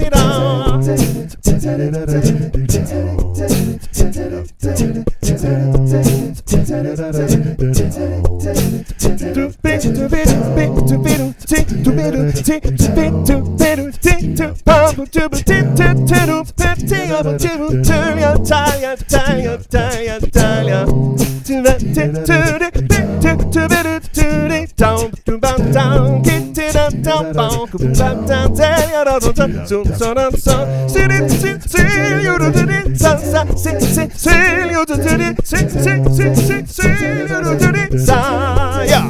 it on. Yeah.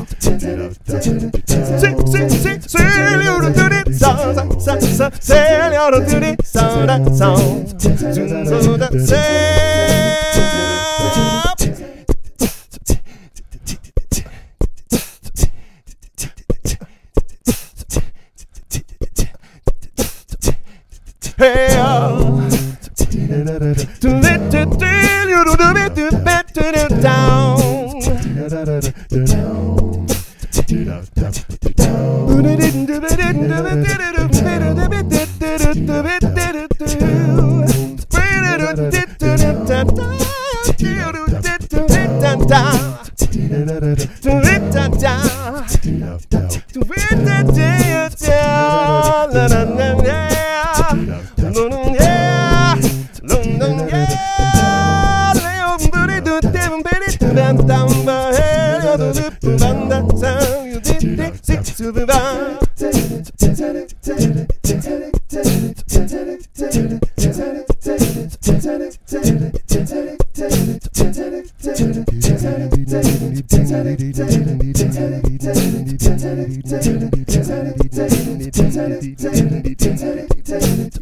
Senora to the sound sound to the Hey, oh. to let you do the bit to the town. Titanic, Titanic, Titanic, tell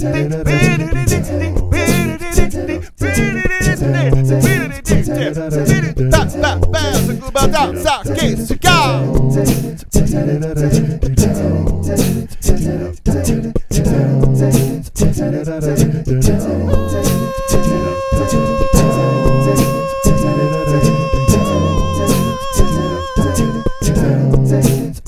요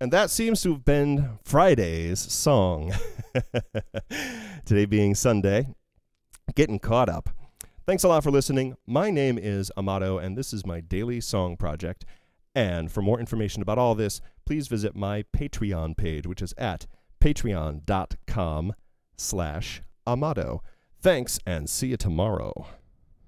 And that seems to have been Friday's song. Today being Sunday, getting caught up. Thanks a lot for listening. My name is Amato, and this is my daily song project. And for more information about all this, please visit my Patreon page, which is at patreon.com slash Amato. Thanks, and see you tomorrow.